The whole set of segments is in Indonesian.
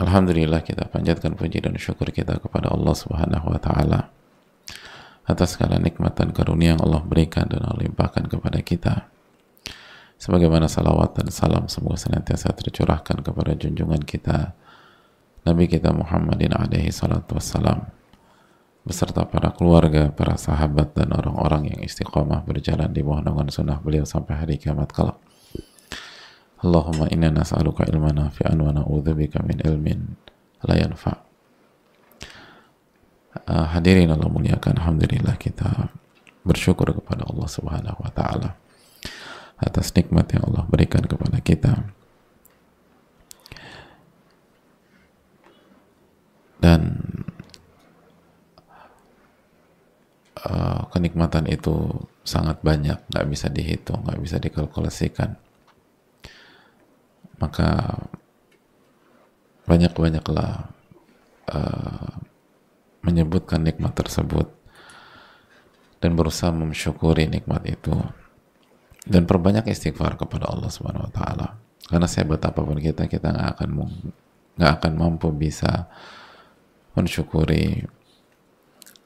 Alhamdulillah kita panjatkan puji dan syukur kita kepada Allah Subhanahu wa taala atas segala nikmat dan karunia yang Allah berikan dan Allah limpahkan kepada kita. Sebagaimana salawat dan salam semoga senantiasa tercurahkan kepada junjungan kita Nabi kita Muhammadin alaihi salatu wassalam beserta para keluarga, para sahabat dan orang-orang yang istiqomah berjalan di bawah naungan sunnah beliau sampai hari kiamat kelak. Allahumma inna nas'aluka ilman nafi'an wa na'udzubika min ilmin la yanfa. Uh, hadirin Allah muliakan alhamdulillah kita bersyukur kepada Allah Subhanahu wa taala atas nikmat yang Allah berikan kepada kita. Dan uh, kenikmatan itu sangat banyak, nggak bisa dihitung, nggak bisa dikalkulasikan maka banyak-banyaklah uh, menyebutkan nikmat tersebut dan berusaha mensyukuri nikmat itu dan perbanyak istighfar kepada Allah Subhanahu wa taala. Karena sehebat apa pun kita kita nggak akan nggak akan mampu bisa mensyukuri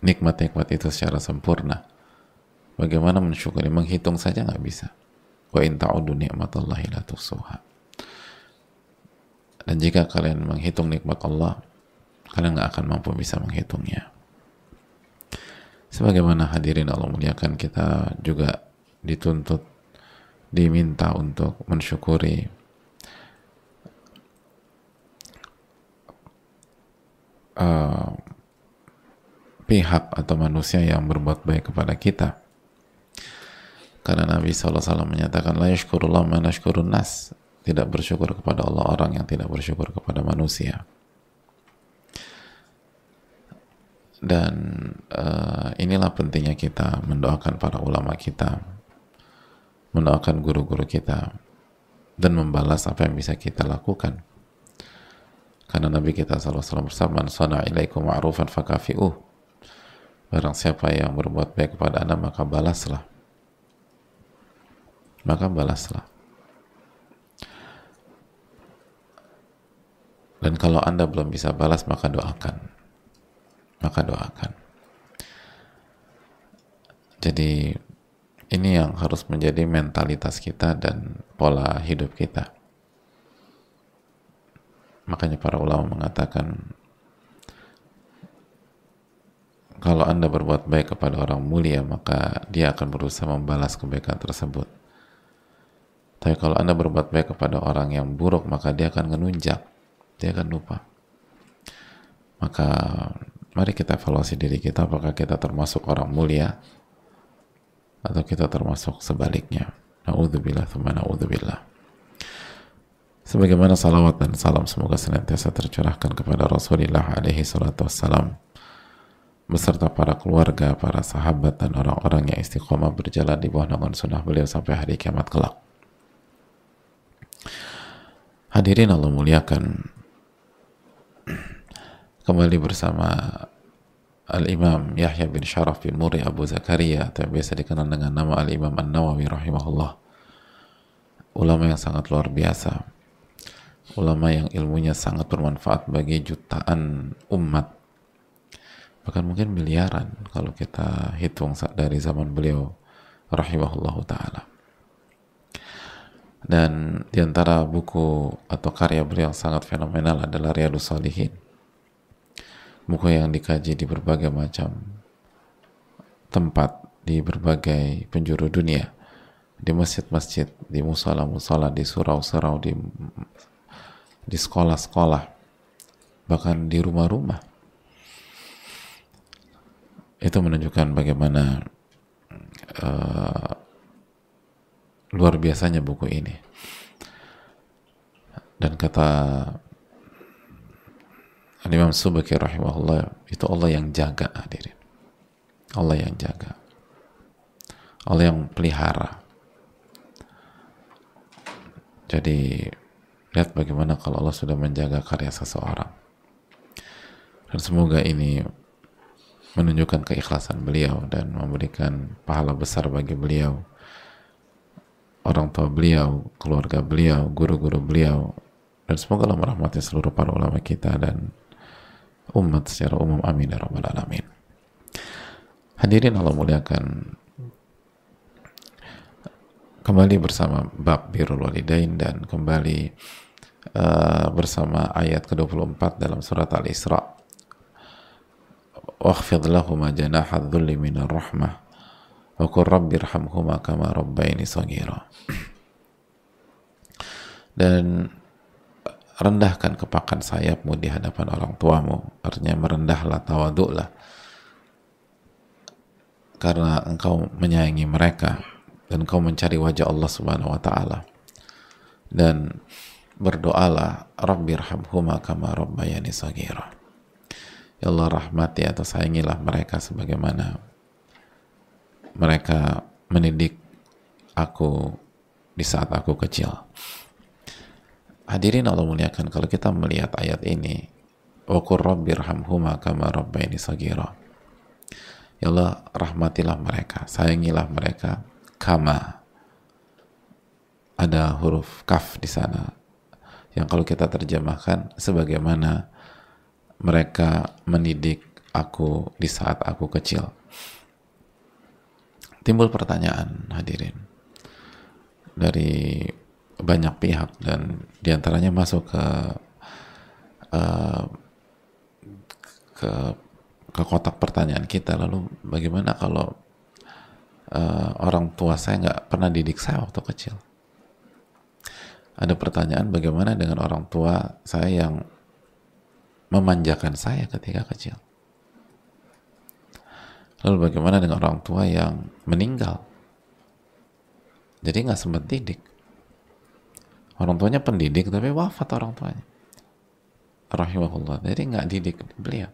nikmat-nikmat itu secara sempurna. Bagaimana mensyukuri? Menghitung saja nggak bisa. Wa in ta'udu ni'matallahi la tuhsuha dan jika kalian menghitung nikmat Allah, kalian nggak akan mampu bisa menghitungnya. Sebagaimana hadirin Allah muliakan kita juga dituntut, diminta untuk mensyukuri uh, pihak atau manusia yang berbuat baik kepada kita. Karena Nabi SAW menyatakan, La yashkurullah man nas tidak bersyukur kepada Allah orang yang tidak bersyukur kepada manusia. Dan uh, inilah pentingnya kita mendoakan para ulama kita mendoakan guru-guru kita dan membalas apa yang bisa kita lakukan. Karena Nabi kita SAW bersama sana ilaikum ma'rufan fakafi'uh. Barang siapa yang berbuat baik kepada anda maka balaslah. Maka balaslah Dan kalau Anda belum bisa balas, maka doakan. Maka doakan. Jadi, ini yang harus menjadi mentalitas kita dan pola hidup kita. Makanya para ulama mengatakan, kalau Anda berbuat baik kepada orang mulia, maka dia akan berusaha membalas kebaikan tersebut. Tapi kalau Anda berbuat baik kepada orang yang buruk, maka dia akan menunjak dia akan lupa. Maka mari kita evaluasi diri kita apakah kita termasuk orang mulia atau kita termasuk sebaliknya. Na'udzubillah thumma na'udzubillah. Sebagaimana salawat dan salam semoga senantiasa tercurahkan kepada Rasulullah alaihi salatu wassalam beserta para keluarga, para sahabat dan orang-orang yang istiqomah berjalan di bawah naungan sunnah beliau sampai hari kiamat kelak. Hadirin Allah muliakan, kembali bersama Al-Imam Yahya bin Sharaf bin Muri Abu Zakaria yang biasa dikenal dengan nama Al-Imam An-Nawawi rahimahullah. Ulama yang sangat luar biasa. Ulama yang ilmunya sangat bermanfaat bagi jutaan umat. Bahkan mungkin miliaran kalau kita hitung dari zaman beliau rahimahullah ta'ala dan di antara buku atau karya beliau yang sangat fenomenal adalah Riyadus Salihin buku yang dikaji di berbagai macam tempat di berbagai penjuru dunia di masjid-masjid, di musola-musola, di surau-surau, di di sekolah-sekolah, bahkan di rumah-rumah. itu menunjukkan bagaimana uh, luar biasanya buku ini. Dan kata Imam Subaki rahimahullah itu Allah yang jaga hadirin. Allah yang jaga. Allah yang pelihara. Jadi lihat bagaimana kalau Allah sudah menjaga karya seseorang. Dan semoga ini menunjukkan keikhlasan beliau dan memberikan pahala besar bagi beliau orang tua beliau, keluarga beliau, guru-guru beliau, dan semoga Allah merahmati seluruh para ulama kita dan umat secara umum. Amin ya rabbal alamin. Hadirin Allah muliakan. Kembali bersama bab birrul walidain dan kembali uh, bersama ayat ke-24 dalam surat Al-Isra. Wa lahuma janaha dhulli minar rahmah Waqur rabbi rahamhuma kama rabbaini sagira. Dan rendahkan kepakan sayapmu di hadapan orang tuamu. Artinya merendahlah, tawaduklah. Karena engkau menyayangi mereka dan engkau mencari wajah Allah Subhanahu wa taala. Dan berdoalah Rabbirhamhuma kama rabbayani sagira. Ya Allah rahmati atau sayangilah mereka sebagaimana mereka mendidik aku di saat aku kecil. Hadirin Allah muliakan kalau kita melihat ayat ini Wakur rabbirhamhuma kama rabbaini sagira Ya Allah rahmatilah mereka sayangilah mereka kama ada huruf kaf di sana yang kalau kita terjemahkan sebagaimana mereka mendidik aku di saat aku kecil. Timbul pertanyaan hadirin dari banyak pihak dan di antaranya masuk ke uh, ke ke kotak pertanyaan kita lalu bagaimana kalau uh, orang tua saya nggak pernah didik saya waktu kecil ada pertanyaan bagaimana dengan orang tua saya yang memanjakan saya ketika kecil. Lalu bagaimana dengan orang tua yang meninggal? Jadi nggak sempat didik. Orang tuanya pendidik tapi wafat orang tuanya. Rahimahullah. Jadi nggak didik beliau.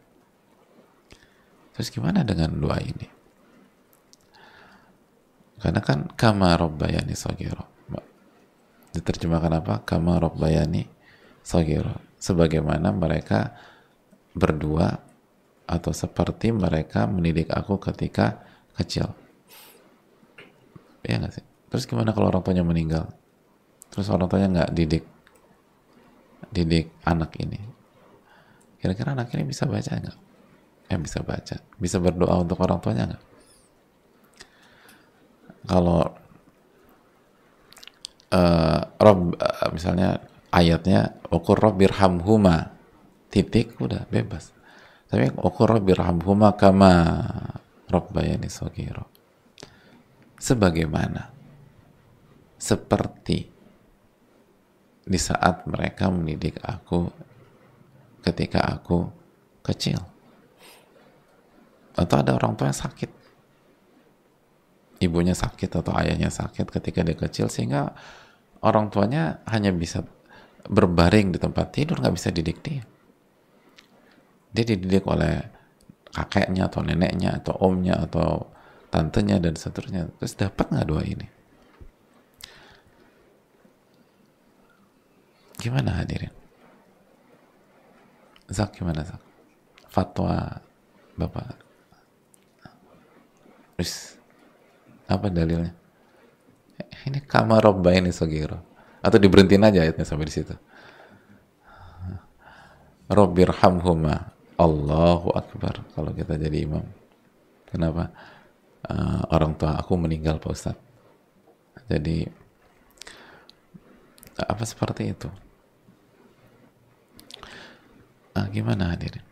Terus gimana dengan doa ini? Karena kan kama robbayani sogiro. Diterjemahkan apa? Kama robbayani sogiro. Sebagaimana mereka berdua atau seperti mereka mendidik aku ketika kecil. Ya nggak sih? Terus gimana kalau orang tuanya meninggal? Terus orang tuanya nggak didik didik anak ini? Kira-kira anak ini bisa baca nggak? Eh bisa baca, bisa berdoa untuk orang tuanya nggak? Kalau uh, Rob uh, misalnya ayatnya ukur Robbirhamhuma titik udah bebas tapi ukur birhamhuma kama rabbayani sogiro sebagaimana seperti di saat mereka mendidik aku ketika aku kecil. Atau ada orang tua yang sakit. Ibunya sakit atau ayahnya sakit ketika dia kecil sehingga orang tuanya hanya bisa berbaring di tempat tidur nggak bisa didik dia dia dididik oleh kakeknya atau neneknya atau omnya atau tantenya dan seterusnya. Terus dapat nggak doa ini? Gimana hadirin? Zak gimana Zak? Fatwa bapak. Terus apa dalilnya? Ini kamar robba ini sogiro. Atau diberhentiin aja ayatnya sampai di situ. Robbirhamhuma Allahu Akbar kalau kita jadi imam. Kenapa? Uh, orang tua aku meninggal Pak Ustadz. Jadi apa seperti itu? Uh, gimana hadirin?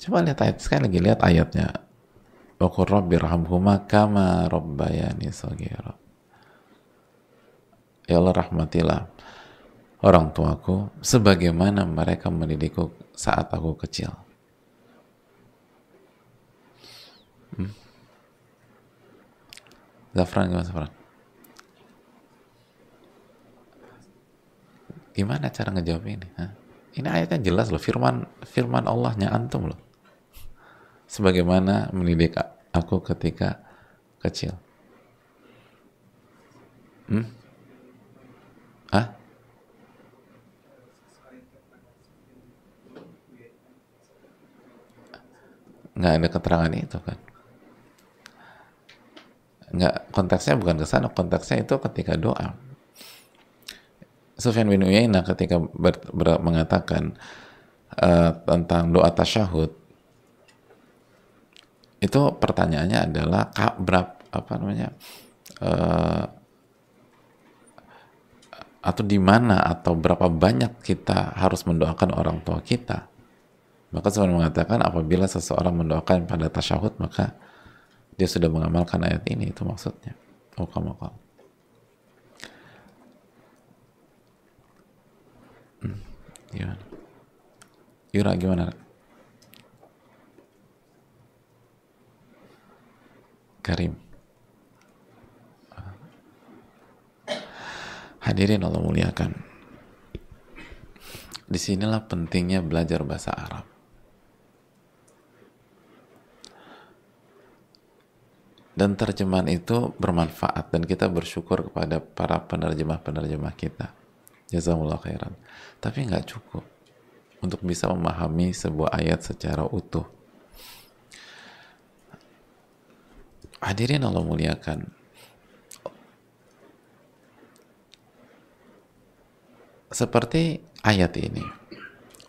Coba lihat ayat sekali lagi lihat ayatnya. Wa rabbi rahamhuma kama rabbayani saghira. Ya Allah rahmatilah orang tuaku sebagaimana mereka mendidikku saat aku kecil. Hmm? Zafran gimana Zafran? Gimana cara ngejawab ini? Hah? Ini ayatnya jelas loh, firman firman Allahnya antum loh. Sebagaimana mendidik aku ketika kecil. Hmm? Hah? Nggak ada keterangan itu kan. Nggak, konteksnya bukan ke sana, konteksnya itu ketika doa. Sufyan bin Uyainah ketika ber, ber, mengatakan uh, tentang doa tasyahud itu pertanyaannya adalah berapa apa namanya uh, atau di mana atau berapa banyak kita harus mendoakan orang tua kita maka sebenarnya mengatakan apabila seseorang mendoakan pada tasyahud maka dia sudah mengamalkan ayat ini itu maksudnya. Oh kamu hmm, gimana? Yura gimana? Karim. Hadirin Allah muliakan. Di sinilah pentingnya belajar bahasa Arab. Dan terjemahan itu bermanfaat dan kita bersyukur kepada para penerjemah-penerjemah kita. Jazakumullah khairan. Tapi nggak cukup untuk bisa memahami sebuah ayat secara utuh. Hadirin Allah muliakan, seperti ayat ini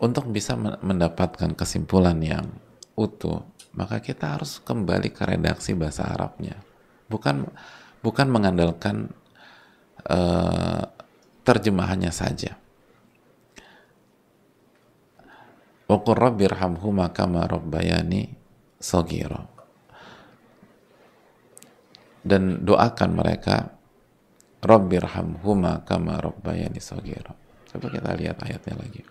untuk bisa mendapatkan kesimpulan yang utuh maka kita harus kembali ke redaksi bahasa Arabnya. Bukan bukan mengandalkan uh, terjemahannya saja. Waqur rabbirhamhuma kama rabbayani sogiro dan doakan mereka Rabbirhamhuma kama rabbayani sogiro Coba kita lihat ayatnya lagi.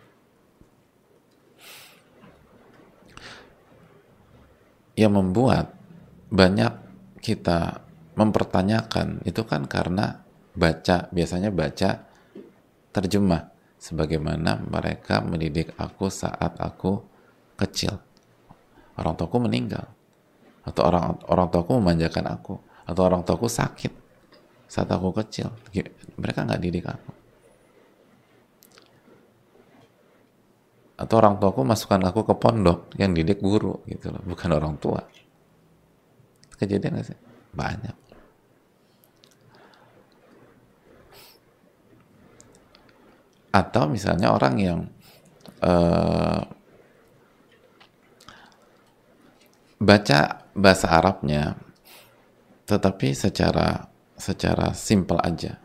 Yang membuat banyak kita mempertanyakan itu kan karena baca, biasanya baca terjemah sebagaimana mereka mendidik aku saat aku kecil. Orang tuaku meninggal atau orang orang tuaku memanjakan aku atau orang tuaku sakit saat aku kecil. Mereka nggak didik aku. Atau orang tuaku masukkan aku ke pondok yang didik guru gitu loh bukan orang tua. Kejadian gak sih? Banyak. Atau misalnya orang yang uh, baca bahasa Arabnya tetapi secara secara simpel aja.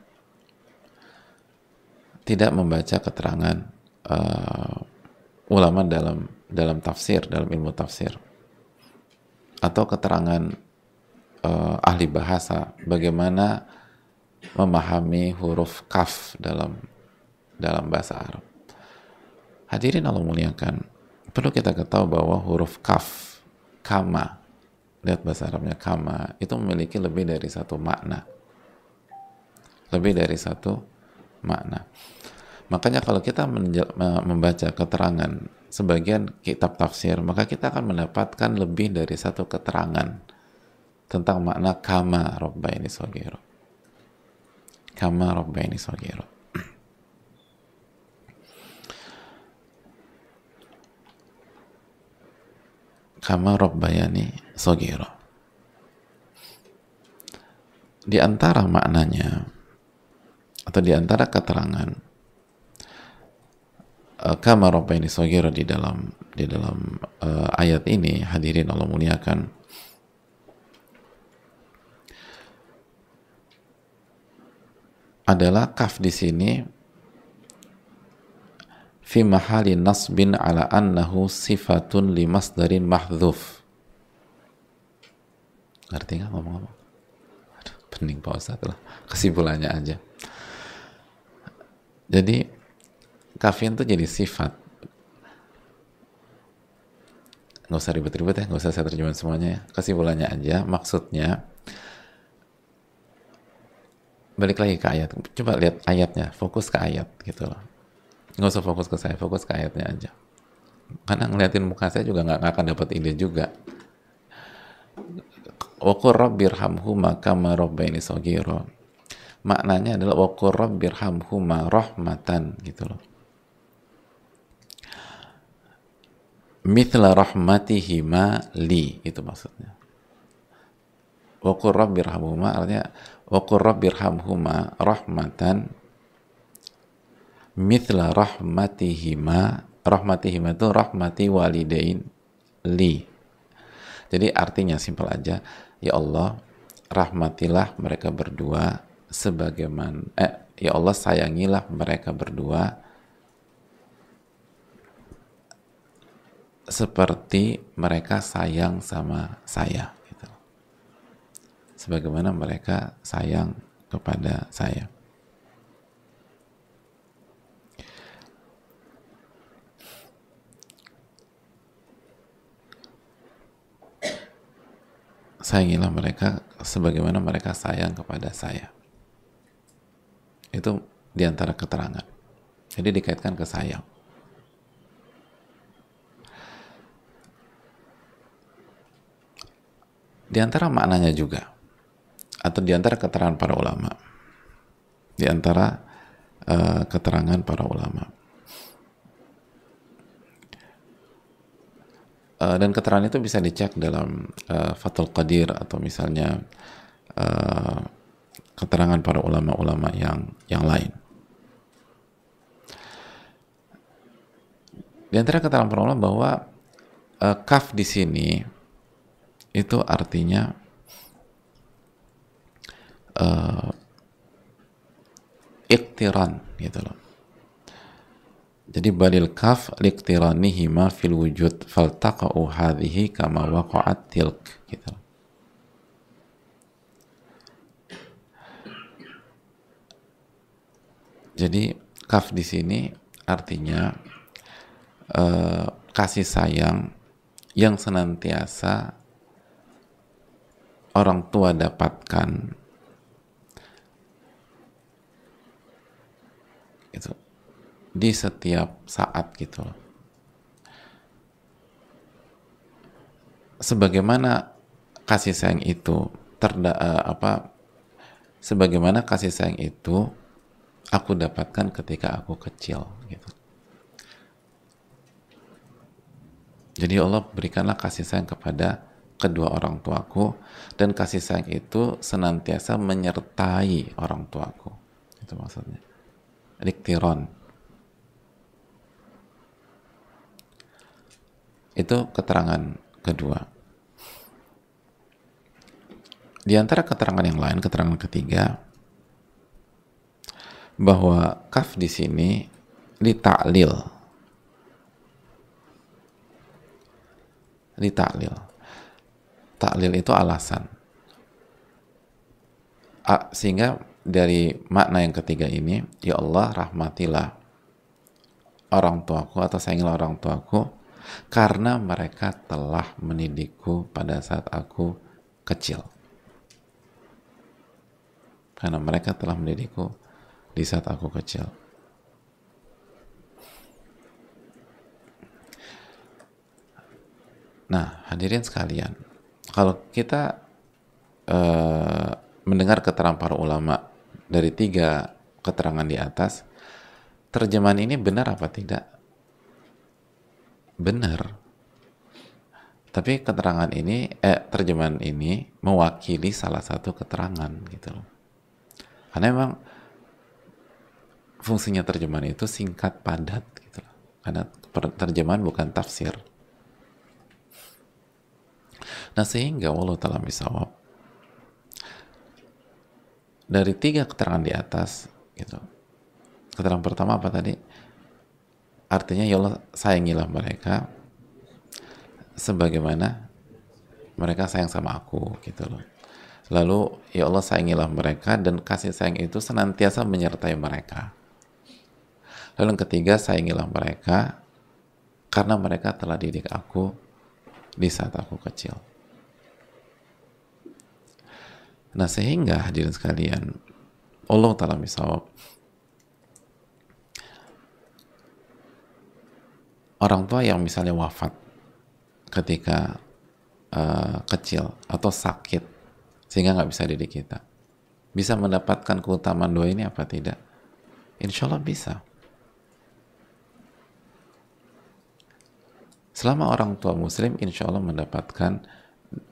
Tidak membaca keterangan uh, ulama dalam dalam tafsir dalam ilmu tafsir atau keterangan uh, ahli bahasa bagaimana memahami huruf kaf dalam dalam bahasa Arab. Hadirin Allah muliakan, perlu kita ketahui bahwa huruf kaf, kama, lihat bahasa Arabnya kama, itu memiliki lebih dari satu makna. Lebih dari satu makna. Makanya kalau kita membaca keterangan sebagian kitab tafsir, maka kita akan mendapatkan lebih dari satu keterangan tentang makna kama ini sogiro. Kama ini sogiro. Kama robbayani sogiro. Di antara maknanya atau di antara keterangan kama ini sogira di dalam di dalam uh, ayat ini hadirin Allah muliakan. Adalah kaf di sini fi mahali nasbin ala annahu sifatun li masdarin mahdhuf. Ngerti nggak ngomong-ngomong? Pening Pak Ustadz lah. Kesimpulannya aja. Jadi kafin tuh jadi sifat. Nggak usah ribet-ribet ya nggak usah saya terjemahin semuanya ya. Kesimpulannya aja maksudnya balik lagi ke ayat. Coba lihat ayatnya fokus ke ayat gitu loh. Nggak usah fokus ke saya fokus ke ayatnya aja. Karena ngeliatin muka saya juga nggak akan dapat ide juga. Wakur rabbirhamhuma kama rabbaini sogiro maknanya adalah wakur rabbirhamhuma rahmatan gitu loh mithla rahmatihima li itu maksudnya. Wa qur rabbirhamhuma artinya wa qur rabbirhamhuma rahmatan mithla rahmatihima rahmatihima itu rahmati walidain li. Jadi artinya simpel aja ya Allah rahmatilah mereka berdua sebagaimana eh ya Allah sayangilah mereka berdua seperti mereka sayang sama saya gitu. sebagaimana mereka sayang kepada saya. Sayangilah mereka sebagaimana mereka sayang kepada saya. Itu di antara keterangan. Jadi dikaitkan ke sayang Di antara maknanya juga, atau di antara keterangan para ulama, di antara uh, keterangan para ulama, uh, dan keterangan itu bisa dicek dalam uh, Fathul Qadir atau misalnya uh, keterangan para ulama-ulama yang yang lain. Di antara keterangan para ulama bahwa uh, kaf di sini itu artinya uh, iktiran gitu loh jadi balil kaf liktiranihima fil wujud faltaqa'u hadhihi kama waqa'at tilk gitu loh. jadi kaf di sini artinya uh, kasih sayang yang senantiasa orang tua dapatkan itu di setiap saat gitu loh. Sebagaimana kasih sayang itu terda uh, apa sebagaimana kasih sayang itu aku dapatkan ketika aku kecil gitu. Jadi Allah berikanlah kasih sayang kepada kedua orang tuaku dan kasih sayang itu senantiasa menyertai orang tuaku. Itu maksudnya. Diktiron. Itu keterangan kedua. Di antara keterangan yang lain keterangan ketiga bahwa kaf di sini ditaklil. Ditaklil taklil itu alasan. A, sehingga dari makna yang ketiga ini ya Allah rahmatilah orang tuaku atau sayangilah orang tuaku karena mereka telah mendidikku pada saat aku kecil. Karena mereka telah mendidikku di saat aku kecil. Nah hadirin sekalian kalau kita uh, mendengar keterangan para ulama dari tiga keterangan di atas, terjemahan ini benar apa tidak? Benar. Tapi keterangan ini, eh, terjemahan ini mewakili salah satu keterangan gitu loh. Karena memang fungsinya terjemahan itu singkat padat gitu loh. Karena terjemahan bukan tafsir. Nah sehingga Allah telah misawab dari tiga keterangan di atas gitu. Keterangan pertama apa tadi? Artinya ya Allah sayangilah mereka sebagaimana mereka sayang sama aku gitu loh. Lalu ya Allah sayangilah mereka dan kasih sayang itu senantiasa menyertai mereka. Lalu yang ketiga, sayangilah mereka karena mereka telah didik aku di saat aku kecil. Nah sehingga hadirin sekalian, Allah Ta'ala misawab, orang tua yang misalnya wafat ketika uh, kecil atau sakit sehingga nggak bisa didik kita bisa mendapatkan keutamaan doa ini apa tidak? Insya Allah bisa. Selama orang tua muslim, insya Allah mendapatkan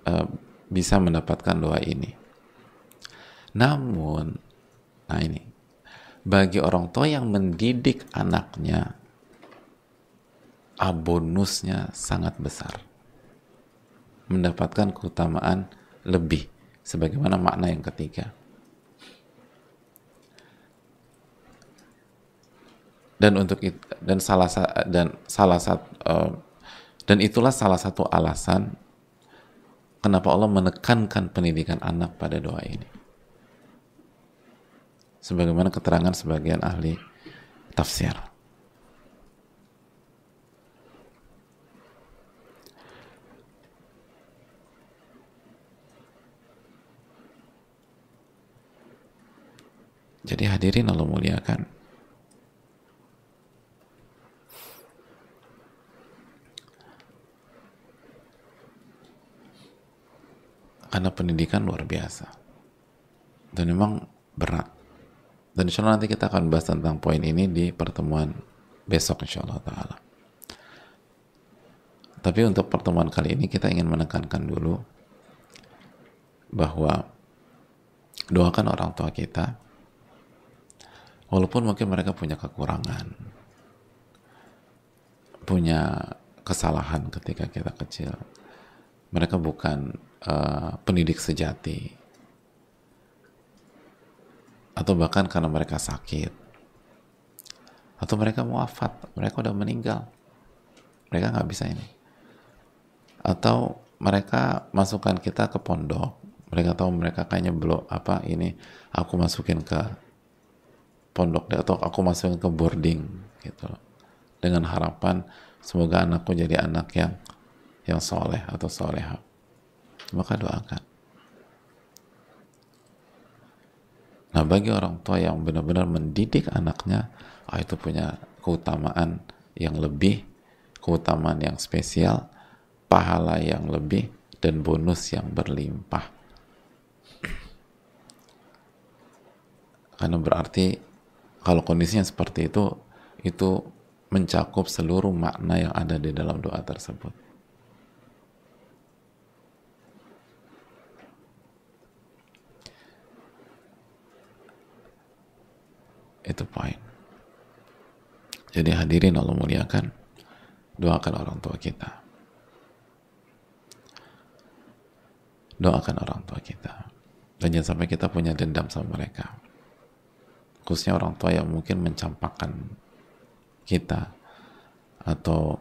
uh, bisa mendapatkan doa ini. Namun, nah ini, bagi orang tua yang mendidik anaknya, bonusnya sangat besar. Mendapatkan keutamaan lebih, sebagaimana makna yang ketiga. Dan untuk itu, dan salah dan salah satu uh, dan itulah salah satu alasan kenapa Allah menekankan pendidikan anak pada doa ini. Sebagaimana keterangan sebagian ahli tafsir. Jadi hadirin Allah muliakan. karena pendidikan luar biasa dan memang berat dan insya Allah nanti kita akan bahas tentang poin ini di pertemuan besok insya Allah ta'ala. Tapi untuk pertemuan kali ini kita ingin menekankan dulu bahwa doakan orang tua kita walaupun mungkin mereka punya kekurangan punya kesalahan ketika kita kecil mereka bukan uh, pendidik sejati atau bahkan karena mereka sakit. Atau mereka muafat mereka udah meninggal. Mereka nggak bisa ini. Atau mereka masukkan kita ke pondok mereka tahu mereka kayaknya belum apa ini aku masukin ke pondok atau aku masukin ke boarding gitu dengan harapan semoga anakku jadi anak yang yang soleh atau soleha. Maka doakan nah bagi orang tua yang benar-benar mendidik anaknya oh, itu punya keutamaan yang lebih keutamaan yang spesial pahala yang lebih dan bonus yang berlimpah. Karena berarti kalau kondisinya seperti itu itu mencakup seluruh makna yang ada di dalam doa tersebut itu poin. Jadi hadirin Allah muliakan doakan orang tua kita. Doakan orang tua kita. Dan jangan sampai kita punya dendam sama mereka. Khususnya orang tua yang mungkin mencampakkan kita atau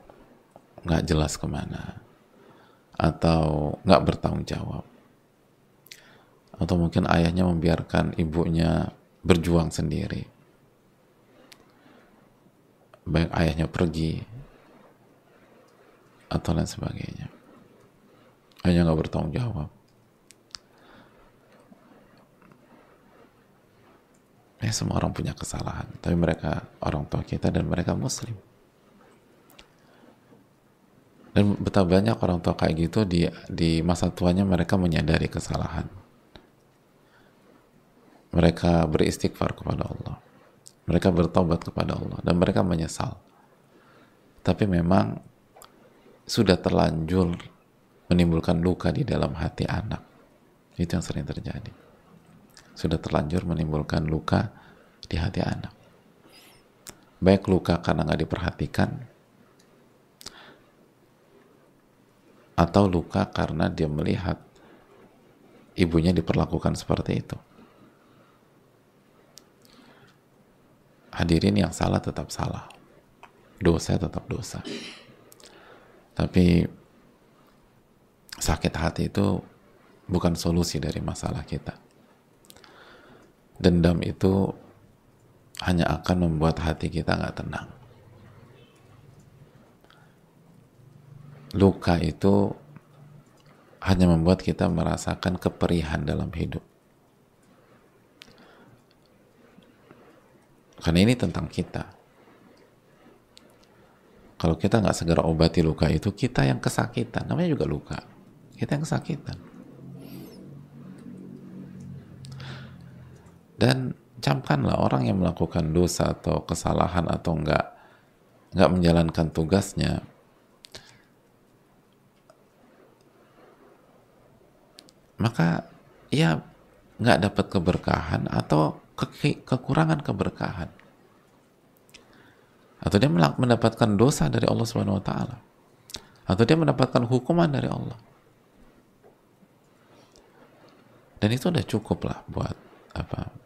nggak jelas ke mana. Atau nggak bertanggung jawab. Atau mungkin ayahnya membiarkan ibunya berjuang sendiri baik ayahnya pergi atau lain sebagainya. Hanya nggak bertanggung jawab. Ya semua orang punya kesalahan tapi mereka orang tua kita dan mereka muslim. Dan betapa banyak orang tua kayak gitu di di masa tuanya mereka menyadari kesalahan. Mereka beristighfar kepada Allah mereka bertobat kepada Allah dan mereka menyesal. Tapi memang sudah terlanjur menimbulkan luka di dalam hati anak. Itu yang sering terjadi. Sudah terlanjur menimbulkan luka di hati anak. Baik luka karena nggak diperhatikan, atau luka karena dia melihat ibunya diperlakukan seperti itu. Hadirin yang salah tetap salah dosa tetap dosa tapi sakit hati itu bukan solusi dari masalah kita dendam itu hanya akan membuat hati kita nggak tenang. Luka itu hanya membuat kita merasakan keperihan dalam hidup. Karena ini tentang kita. Kalau kita nggak segera obati luka itu, kita yang kesakitan. Namanya juga luka. Kita yang kesakitan. Dan camkanlah orang yang melakukan dosa atau kesalahan atau enggak enggak menjalankan tugasnya maka ia nggak dapat keberkahan atau ke kekurangan keberkahan atau dia mendapatkan dosa dari Allah Subhanahu wa taala atau dia mendapatkan hukuman dari Allah dan itu udah cukup lah buat apa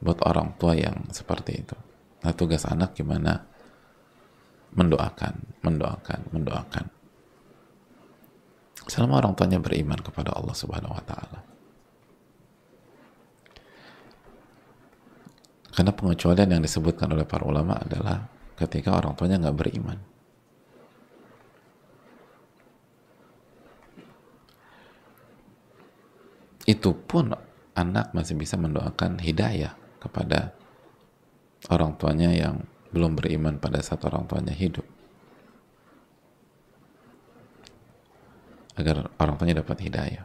buat orang tua yang seperti itu. Nah tugas anak gimana? Mendoakan, mendoakan, mendoakan. Selama orang tuanya beriman kepada Allah Subhanahu wa taala. Karena pengecualian yang disebutkan oleh para ulama adalah ketika orang tuanya nggak beriman. Itu pun anak masih bisa mendoakan hidayah kepada orang tuanya yang belum beriman pada saat orang tuanya hidup. Agar orang tuanya dapat hidayah.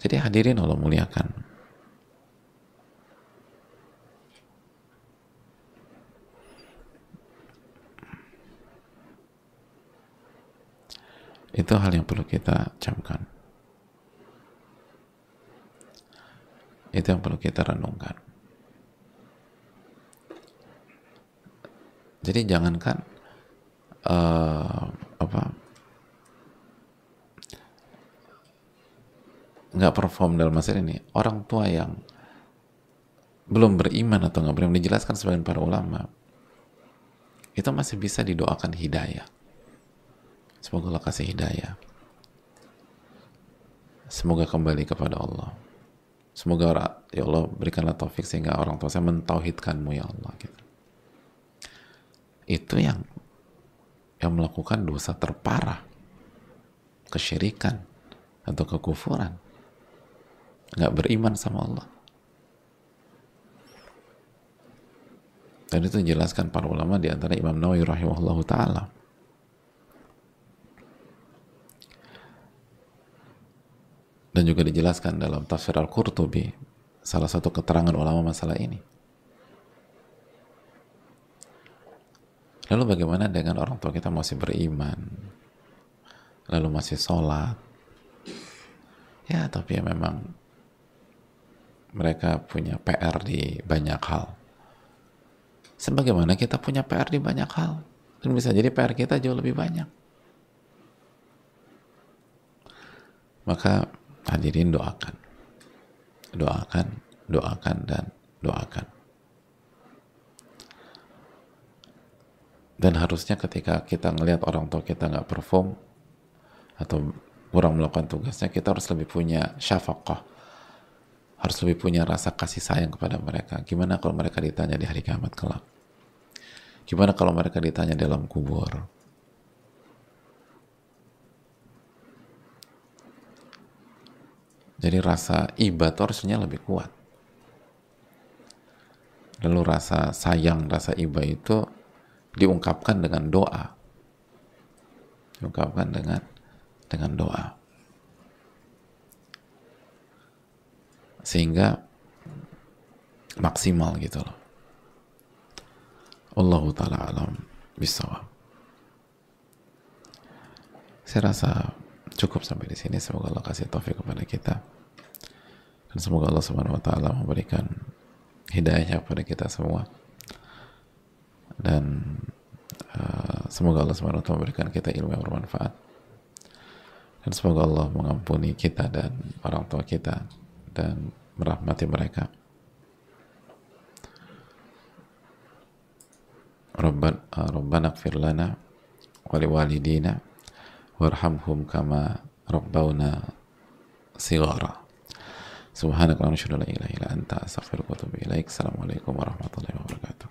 Jadi hadirin Allah muliakan itu hal yang perlu kita camkan Itu yang perlu kita renungkan. Jadi jangankan uh, apa nggak perform dalam masalah ini orang tua yang belum beriman atau nggak beriman dijelaskan sebagian para ulama itu masih bisa didoakan hidayah semoga Allah kasih hidayah. Semoga kembali kepada Allah. Semoga ya Allah berikanlah taufik sehingga orang tua saya mentauhidkanmu ya Allah gitu. Itu yang yang melakukan dosa terparah. Kesyirikan atau kekufuran. Nggak beriman sama Allah. Dan itu dijelaskan para ulama di antara Imam Nawawi rahimahullah taala dan juga dijelaskan dalam tafsir Al-Qurtubi salah satu keterangan ulama masalah ini. Lalu bagaimana dengan orang tua kita masih beriman? Lalu masih sholat? Ya tapi ya memang mereka punya PR di banyak hal. Sebagaimana kita punya PR di banyak hal dan bisa jadi PR kita jauh lebih banyak. Maka Hadirin doakan. Doakan, doakan, dan doakan. Dan harusnya ketika kita ngelihat orang tua kita nggak perform atau kurang melakukan tugasnya, kita harus lebih punya syafaqah. Harus lebih punya rasa kasih sayang kepada mereka. Gimana kalau mereka ditanya di hari kiamat kelak? Gimana kalau mereka ditanya dalam kubur? Jadi rasa iba itu harusnya lebih kuat. Lalu rasa sayang, rasa iba itu diungkapkan dengan doa. Diungkapkan dengan dengan doa. Sehingga maksimal gitu loh. Allahu taala alam bisawab. Saya rasa cukup sampai di sini. Semoga Allah kasih taufik kepada kita. Dan semoga Allah Subhanahu wa taala memberikan hidayahnya kepada kita semua. Dan uh, semoga Allah Subhanahu wa taala memberikan kita ilmu yang bermanfaat. Dan semoga Allah mengampuni kita dan orang tua kita dan merahmati mereka. Rabban, uh, Rabbana lana wa liwalidina وارحمهم كما ربونا صغارا. سبحانك اللهم لا إله إلا أنت أستغفرك وأتوب إليك. السلام عليكم ورحمة الله وبركاته.